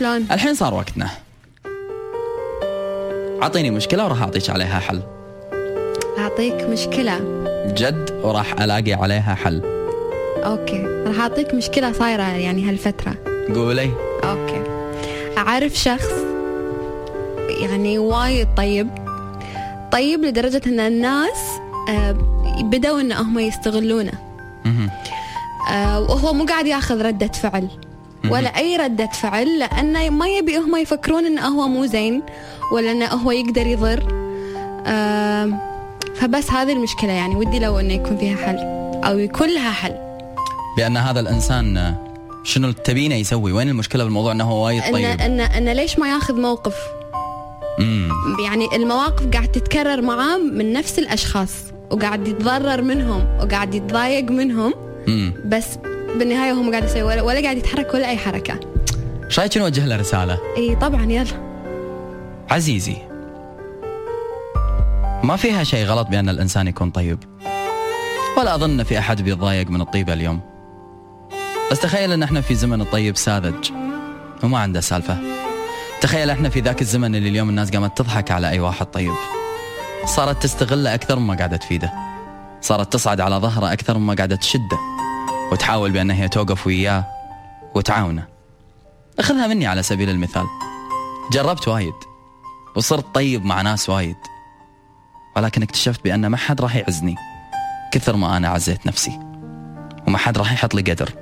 شلون؟ الحين صار وقتنا. أعطيني مشكلة وراح أعطيك عليها حل. أعطيك مشكلة. جد وراح ألاقي عليها حل. okay. راح أعطيك مشكلة صايرة يعني هالفترة. قولي. okay. أعرف شخص يعني وايد طيب. طيب لدرجة أن الناس آه، بدأوا أن هم يستغلونه. آه، وهو مو قاعد ياخذ ردة فعل. ولا أي ردة فعل لأنه ما يبي هم يفكرون إنه هو مو زين ولا إنه هو يقدر يضر. آه، فبس هذه المشكلة يعني. ودي لو إنه يكون فيها حل أو يكون لها حل. بأن هذا الإنسان آه، شنو تبينه يسوي؟ وين المشكلة بالموضوع إنه هو وايد طيب إنه إنه ليش ما ياخذ موقف؟ امم يعني المواقف قاعد تتكرر معاه من نفس الأشخاص وقاعد يتضرر منهم وقاعد يتضايق منهم. امم بس بالنهاية هو مو قاعد يسوي ولا, ولا قاعد يتحرك ولا أي حركة. إيش رايك نوجه له رسالة؟ إي طبعا يلا. عزيزي ما فيها شيء غلط بأن الإنسان يكون طيب. ولا أظن في أحد بيتضايق من الطيبة اليوم. بس تخيل أن إحنا في زمن الطيب ساذج وما عنده سالفة. تخيل إحنا في ذاك الزمن اللي اليوم الناس قامت تضحك على أي واحد طيب. صارت تستغله أكثر مما قاعدة تفيده. صارت تصعد على ظهره أكثر مما قاعدة تشده. وتحاول بأن هي توقف وياه وتعاونه. أخذها مني على سبيل المثال. جربت وايد وصرت طيب مع ناس وايد ولكن اكتشفت بأن ما حد راح يعزني كثر ما أنا عزيت نفسي وما حد راح يحط لي قدر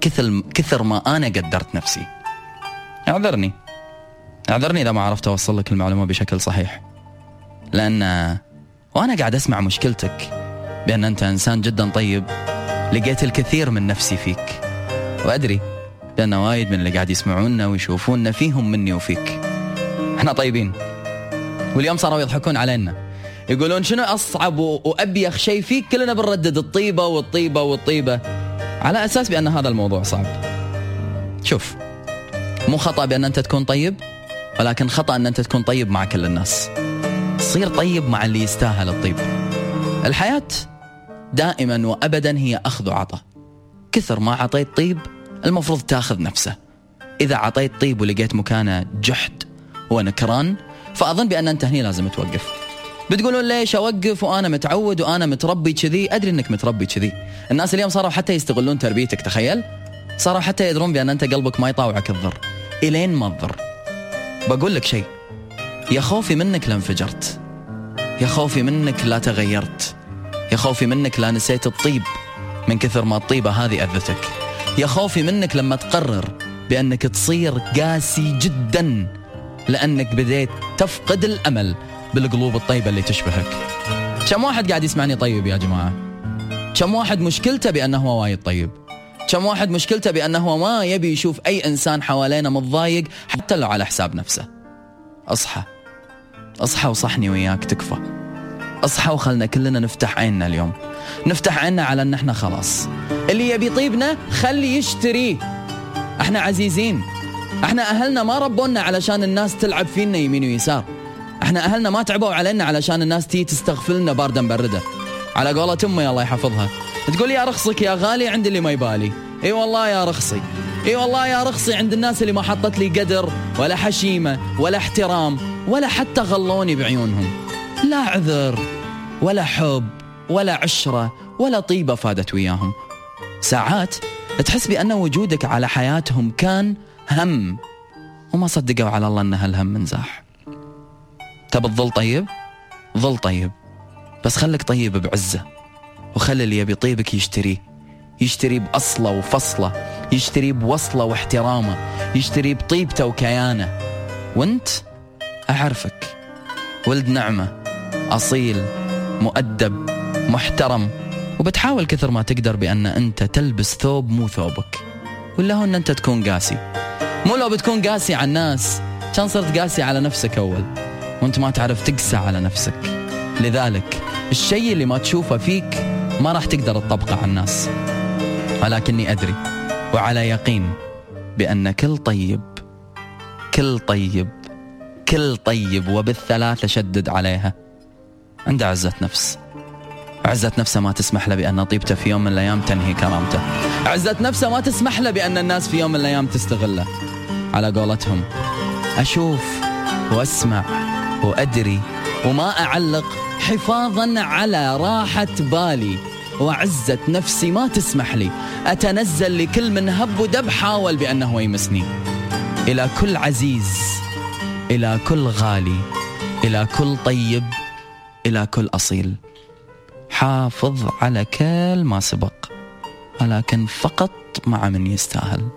كثر كثر ما أنا قدرت نفسي. اعذرني. اعذرني إذا ما عرفت أوصل لك المعلومة بشكل صحيح. لأن وأنا قاعد أسمع مشكلتك بأن أنت إنسان جدا طيب لقيت الكثير من نفسي فيك. وأدري بأن وايد من اللي قاعد يسمعونا ويشوفونا فيهم مني وفيك. إحنا طيبين. واليوم صاروا يضحكون علينا. يقولون شنو أصعب و- وأبيخ شيء فيك؟ كلنا بنردد الطيبة والطيبة والطيبة. على أساس بأن هذا الموضوع صعب. شوف مو خطأ بأن أنت تكون طيب ولكن خطأ أن أنت تكون طيب مع كل الناس. صير طيب مع اللي يستاهل الطيب. الحياة دائما وابدا هي أخذ وعطاء. كثر ما عطيت طيب المفروض تأخذ نفسه. إذا عطيت طيب ولقيت مكانه جحد ونكران فأظن بأن أنت هني لازم توقف. بتقولون ليش أوقف وأنا متعود وأنا متربي كذي؟ أدري إنك متربي كذي. الناس اليوم صاروا حتى يستغلون تربيتك تخيل. صاروا حتى يدرون بأن أنت قلبك ما يطاوعك الضر. إلين ما تضر بقول لك شيء. يا خوفي منك لانفجرت يا خوفي منك لا تغيرت. يا خوفي منك لا نسيت الطيب. من كثر ما الطيبة هذه أذتك. يا خوفي منك لما تقرر بأنك تصير قاسي جدا لأنك بديت تفقد الأمل بالقلوب الطيبة اللي تشبهك. كم واحد قاعد يسمعني طيب يا جماعة؟ كم واحد مشكلته بأنه هو وايد طيب؟ كم واحد مشكلته بأنه هو ما يبي يشوف أي إنسان حوالينا متضايق حتى لو على حساب نفسه؟ أصحى. أصحى وصحني وياك تكفى. أصحى وخلنا كلنا نفتح عيننا اليوم. نفتح عيننا على إن إحنا خلاص. اللي يبي طيبنا خلي يشتريه إحنا عزيزين. إحنا أهلنا ما ربونا علشان الناس تلعب فينا يمين ويسار. إحنا أهلنا ما تعبوا علينا علشان الناس تيجي تستغفلنا بارده مبرده على قولة أمي الله يحفظها. تقول يا رخصك يا غالي عند اللي ما يبالي. إي والله يا رخصي. إي والله يا رخصي عند الناس اللي ما حطت لي قدر ولا حشيمة ولا احترام ولا حتى غلوني بعيونهم. لا عذر ولا حب ولا عشرة ولا طيبة فادت وياهم. ساعات تحس بأن وجودك على حياتهم كان هم وما صدقوا على الله إن هالهم منزاح تبى تظل طيب؟ ظل طيب. بس خلك طيب بعزة وخلي اللي يبي طيبك يشتريه يشتري بأصلة وفصلة يشتري بوصلة واحترامة يشتري بطيبته وكيانه. وانت أعرفك ولد نعمة. أصيل مؤدب محترم وبتحاول كثر ما تقدر بأن أنت تلبس ثوب مو ثوبك. ولا هو أن أنت تكون قاسي. مو لو بتكون قاسي على الناس كان صرت قاسي على نفسك أول وأنت ما تعرف تقسى على نفسك. لذلك الشيء اللي ما تشوفه فيك ما راح تقدر تطبقه على الناس. ولكني أدري وعلى يقين بأن كل طيب كل طيب كل طيب وبالثلاثة شدد عليها. عنده عزة نفس. عزة نفسه ما تسمح له بأن طيبته في يوم من الأيام تنهي كرامته عزة نفسه ما تسمح له بأن الناس في يوم من الأيام تستغله. على قولتهم أشوف وأسمع وأدري وما أعلق حفاظا على راحة بالي. وعزة نفسي ما تسمح لي أتنزل لكل من هب ودب حاول بأنه يمسني. إلى كل عزيز إلى كل غالي إلى كل طيب إلى كل أصيل. حافظ على كل ما سبق ولكن فقط مع من يستاهل.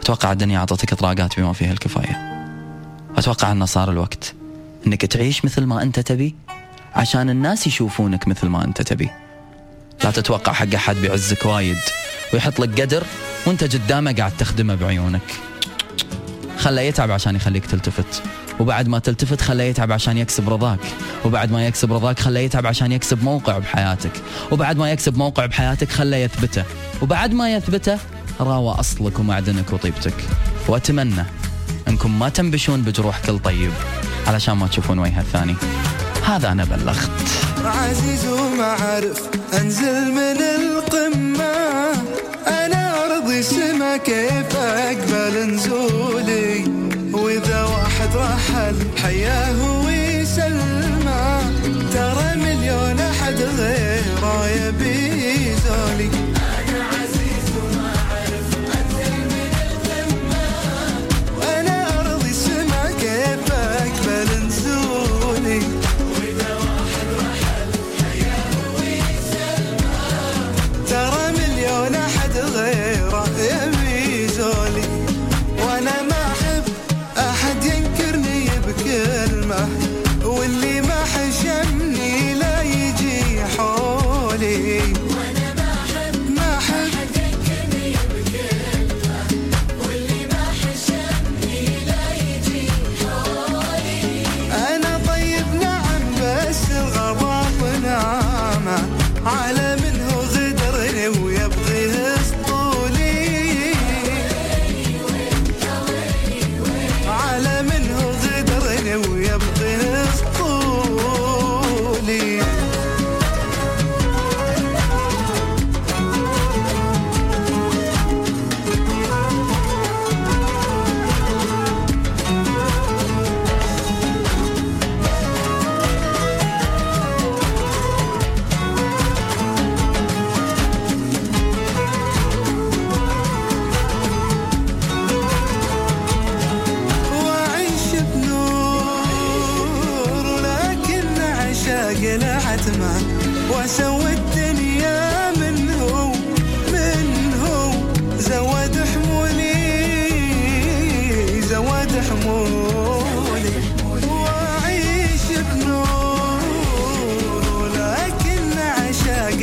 أتوقع الدنيا أعطتك إطراقات بما فيها الكفاية. أتوقع أنه صار الوقت أنك تعيش مثل ما أنت تبي عشان الناس يشوفونك مثل ما أنت تبي. لا تتوقع حق أحد بيعزك وايد ويحط لك قدر وأنت قدامه قاعد تخدمه بعيونك. خله يتعب عشان يخليك تلتفت. وبعد ما تلتفت خله يتعب عشان يكسب رضاك. وبعد ما يكسب رضاك خله يتعب عشان يكسب موقع بحياتك. وبعد ما يكسب موقع بحياتك خله يثبته. وبعد ما يثبته راوى أصلك ومعدنك وطيبتك. وأتمنى أنكم ما تنبشون بجروح كل طيب علشان ما تشوفون وجه الثاني. هذا أنا بلغت. عزيز وما عرف أنزل من القمة. أنا أرضي السما كيف أقبل نزولي واحد رحل حياه ويسلمه ترى مليون أحد غيره.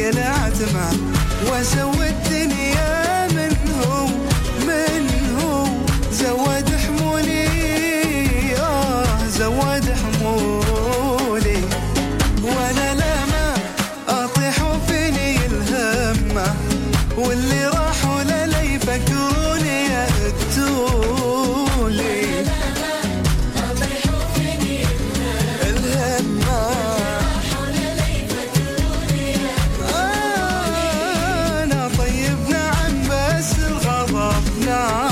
عشاق العتمة واسوي الدنيا منه منه زود حمولي آه زود حمولي. وأنا أطيح الهمة واللي time.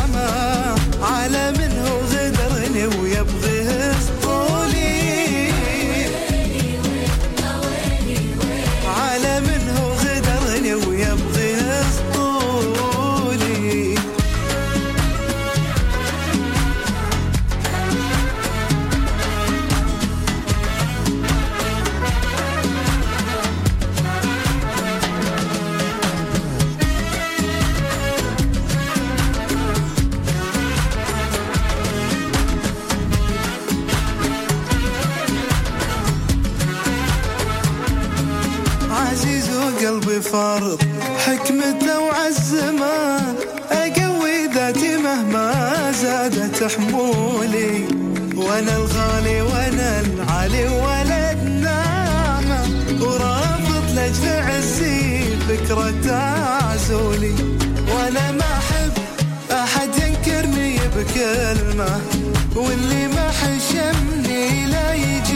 عزيز وقلبي فرض حكمته وعزمه أقوي ذاتي مهما زادت حمولي. وأنا الغالي وأنا العلي ولد نعمه ورافض لاجل عزي فكرة عزولي وأنا ما أحب أحد ينكرني بكلمة واللي ما حشمني لا يجي